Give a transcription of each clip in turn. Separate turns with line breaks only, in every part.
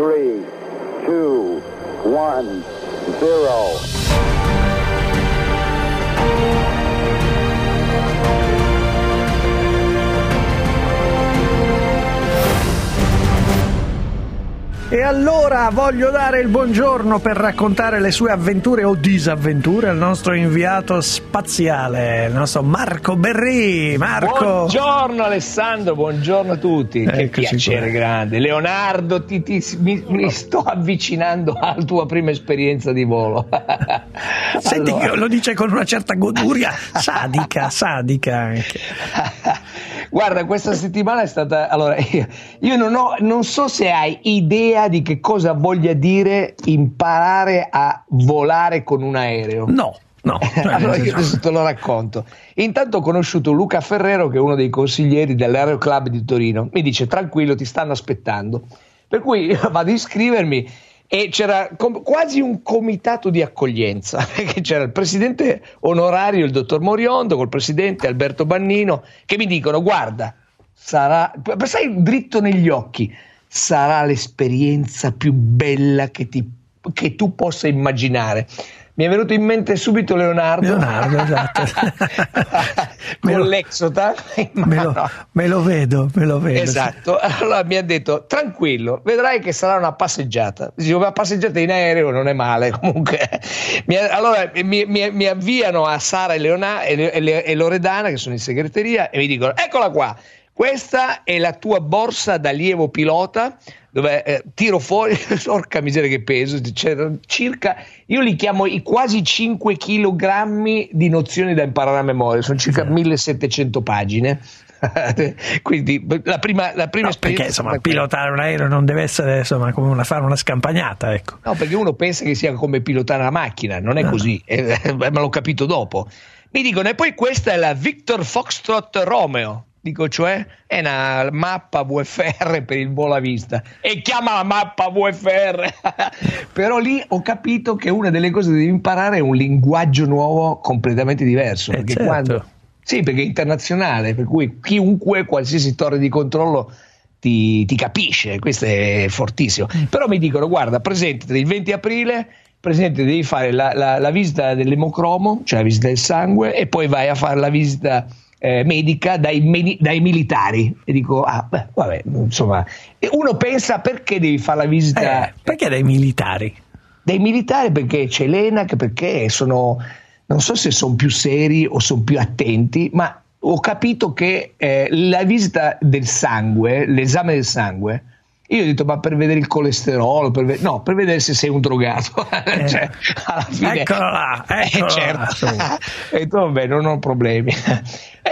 three, two, one, zero.
E allora voglio dare il buongiorno per raccontare le sue avventure o disavventure al nostro inviato spaziale, il nostro Marco Berri. Marco!
Buongiorno Alessandro, buongiorno a tutti. che
Eccoci
piacere
qua.
grande. Leonardo, ti- ti- mi, mi sto avvicinando alla tua prima esperienza di volo.
Senti
Allora.
che lo dice con una certa goduria sadica, sadica anche.
Guarda, questa settimana è stata. Allora, io, io non, ho, non so se hai idea di che cosa voglia dire imparare a volare con un aereo.
No, no. cioè,
allora io adesso te lo racconto. Intanto ho conosciuto Luca Ferrero, che è uno dei consiglieri dell'Aero Club di Torino. Mi dice: tranquillo, ti stanno aspettando. Per cui vado a iscrivermi e c'era com- quasi un comitato di accoglienza, perché c'era il presidente onorario, il dottor Moriondo, col presidente Alberto Bannino, che mi dicono: guarda, sarà, sai dritto negli occhi, sarà l'esperienza più bella che, ti- che tu possa immaginare. Mi è venuto in mente subito Leonardo,
Leonardo, esatto.
Con
lo-
l'exota.
Me lo, me lo vedo, me lo vedo.
Esatto, allora mi ha detto tranquillo, vedrai che sarà una passeggiata. Dicevo, ma passeggiata in aereo non è male comunque. Mi- allora mi, mi- mi avviano a Sara e, Leona- e, e e Loredana che sono in segreteria e mi dicono eccola qua, questa è la tua borsa da allievo pilota dove eh, tiro fuori, orca miseria che peso, c'era circa, io li chiamo i quasi 5 kg di nozioni da imparare a memoria, sono circa 1700 pagine. Quindi la prima, la prima
No, perché insomma pilotare un aereo non deve essere insomma come una, fare una scampagnata, ecco.
No, perché uno pensa che sia come pilotare una macchina, non è così, eh, ma l'ho capito dopo. Mi dicono, e poi questa è la Victor Foxtrot Romeo. Dico, cioè, è una mappa VFR per il volo a vista. E chiama la mappa VFR. Però lì ho capito che una delle cose che devi imparare è un linguaggio nuovo completamente diverso.
Eh,
perché
certo.
quando... Sì, perché è internazionale, per cui chiunque, qualsiasi torre di controllo ti, ti capisce, questo è fortissimo. Però mi dicono, guarda, presentati il 20 aprile, presentati, devi fare la, la- la visita dell'emocromo, cioè la visita del sangue, e poi vai a fare la visita eh, medica dai, meni- dai militari. E dico, ah, beh, vabbè, insomma, e uno pensa perché devi fare la visita
Eh, perché dai militari?
dai militari perché c'è l'ENAC, perché sono, non so se sono più seri o sono più attenti, ma ho capito che eh, la visita del sangue, l'esame del sangue, io ho detto ma per vedere il colesterolo, per ve- no, per vedere se sei un drogato. cioè, alla fine,
Eccolo là,
Eh,
eccolo là,
certo. e detto, vabbè, non ho problemi.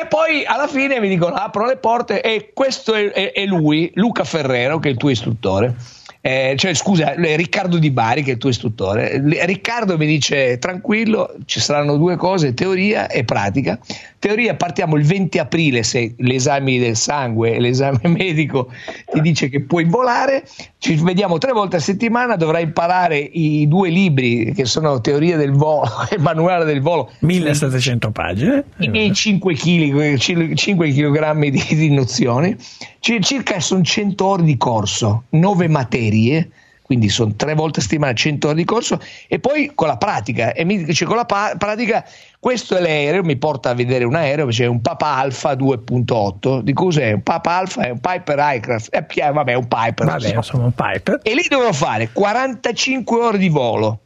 Poi alla fine mi dicono aprono le porte e questo è, è- è lui, Luca Ferrero, che è il tuo istruttore. Eh, cioè, scusa, eh, Riccardo Di Bari, che è il tuo istruttore. Eh, Riccardo mi dice: tranquillo, ci saranno due cose, teoria e pratica. Teoria, partiamo il 20 aprile se l'esame del sangue e l'esame medico ti dice che puoi volare. Ci vediamo tre volte a settimana. Dovrai imparare i due libri che sono Teoria del volo e Manuale del volo.
1700 pagine.
I miei 5 kg, 5 kg di, di nozioni, circa sono 100 ore di corso, 9 materie, quindi sono tre volte a settimana 100 ore di corso e poi con la pratica. E mi dice con la pa- pratica questo è l'aereo, mi porta a vedere un aereo, c'è un Papa Alpha 2.8, di cos'è? Un Papa Alpha è un Piper Aircraft, eh, pi- vabbè è un Piper.
Vabbè,
insomma.
un pipe.
E lì dovevo fare 45 ore di volo,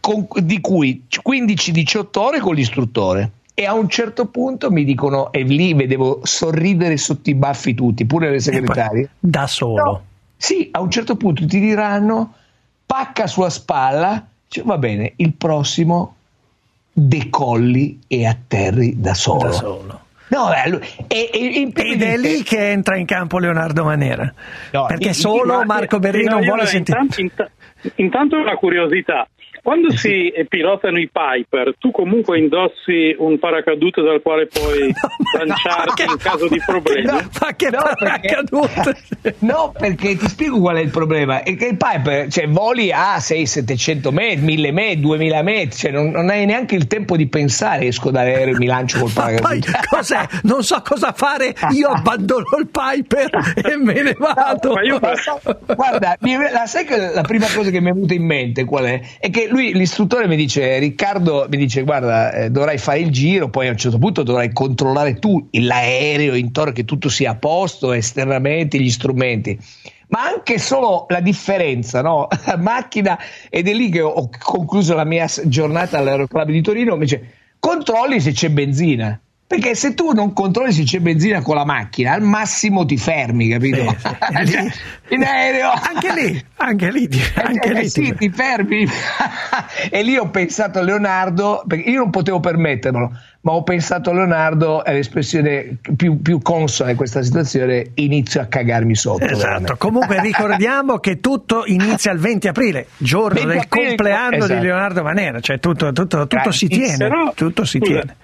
con- di cui 15-18 ore con l'istruttore. E a un certo punto mi dicono, e lì vedevo sorridere sotto i baffi tutti, pure le
E
segretarie.
da solo.
No, sì, a un certo punto ti diranno, pacca sulla spalla, cioè, va bene, il prossimo decolli e atterri da solo.
Da solo.
No, beh, lui- e, e- in più
Ed è lì che entra in campo Leonardo Manera.
No,
perché solo Marco
no,
non vuole sentire.
Intanto, int- intanto una curiosità. Quando si pilotano i Piper, tu comunque indossi un paracadute dal quale puoi lanciarti in caso di problemi?
No, ma che
No,
paracadute?
perché, no, perché ti spiego qual è il problema. È che il Piper, cioè, voli a 600-700 metri, 1000 metri, 2000 metri, cioè, non, non hai neanche il tempo di pensare, esco dall'aereo e mi lancio col
Ma poi
paracadute.
cos'è? Non so cosa fare, io abbandono il Piper e me ne vado.
ma io-
guarda, mi- la, sai che la prima cosa che mi è venuta in mente qual è? È che lui, l'istruttore mi dice, Riccardo, mi dice, guarda, eh, dovrai fare il giro, poi a un certo punto dovrai controllare tu l'aereo intorno, che tutto sia a posto, esternamente, gli strumenti. Ma anche solo la differenza, no? La macchina, ed è lì che ho concluso la mia giornata all'Aeroclub di Torino, mi dice, controlli se c'è benzina. Perché se tu non controlli se c'è benzina con la macchina, al massimo ti fermi, capito?
Sì, sì.
In aereo.
Anche lì, anche lì, ti- anche
Eh,
lì
sì,
ti-
ti fermi. e lì ho pensato a Leonardo, perché io non potevo permettermelo, ma ho pensato a Leonardo, è l'espressione più, più consona in questa situazione, inizio a cagarmi sotto.
Esatto,
veramente.
comunque ricordiamo che tutto inizia il 20 aprile, giorno
20
del
aprile,
compleanno di
esatto.
Leonardo Manera, cioè tutto, tutto- tutto si tiene, tutto si tiene.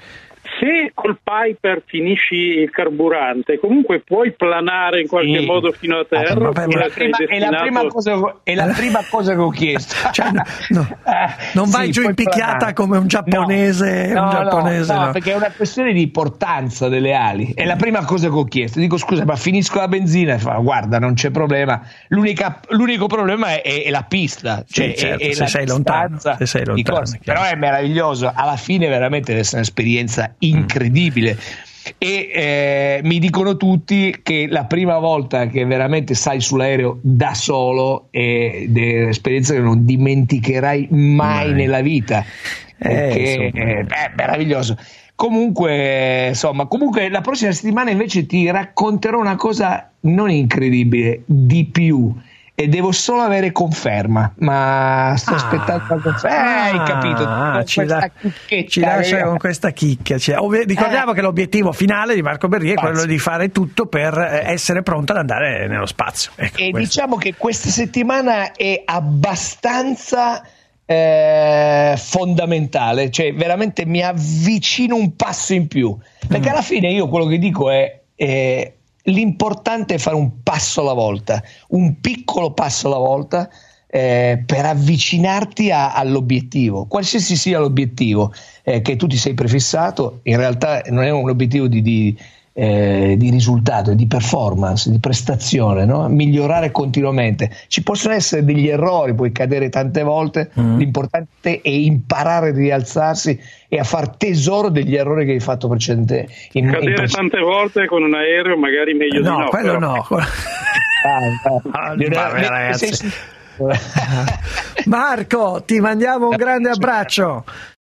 Se col Piper finisci il carburante, comunque puoi planare in qualche
Sì.
modo fino a terra.
vabbè,
È
ma-
la, prima, è la prima cosa, è la prima cosa che ho chiesto.
Cioè, no, no, non vai giù in picchiata
planare.
come un giapponese,
No,
un
no,
giapponese,
no,
no.
perché è una questione di importanza delle ali. È la prima cosa che ho chiesto. Dico scusa, ma finisco la benzina? E fa, guarda, non c'è problema. L'unica- l'unico problema è, è- è la pista, cioè
Sì, certo,
è, è
se
la
sei lontano,
distanza
se sei
di
lontano.
Però è meraviglioso. Alla fine, veramente deve essere un'esperienza incredibile. E eh, mi dicono tutti che la prima volta che veramente sai sull'aereo da solo è è un'esperienza che non dimenticherai mai
Mai.
nella vita.
Eh, insomma.
è beh, meraviglioso. Comunque, insomma, comunque la prossima settimana invece ti racconterò una cosa non incredibile, di più. E devo solo avere conferma, ma sto
Ah.
aspettando la conferma. Eh, hai capito?
Ah, ci, la- ci lascia con questa chicchia. Cioè, ovvi- ricordiamo
Eh.
che l'obiettivo finale di Marco Berri è
Spazio.
quello di fare tutto per eh, essere pronto ad andare nello spazio. Ecco,
E
questo.
diciamo che questa settimana è abbastanza eh, fondamentale, cioè veramente mi avvicino un passo in più, perché alla fine io quello che dico è eh, l'importante è fare un passo alla volta, un piccolo passo alla volta eh, per avvicinarti a- all'obiettivo, qualsiasi sia l'obiettivo eh, che tu ti sei prefissato, in realtà non è un obiettivo di, di, eh, di risultato, di performance, di prestazione, no? migliorare continuamente. Ci possono essere degli errori, puoi cadere tante volte,
Mm.
l'importante è imparare a rialzarsi e a far tesoro degli errori che hai fatto precedente. In, in
Cadere
prece-
tante volte con un aereo magari meglio di
No,
no.
quello
però.
no.
Ah, ah.
vabbè, ragazzi. Marco, ti mandiamo un grande abbraccio.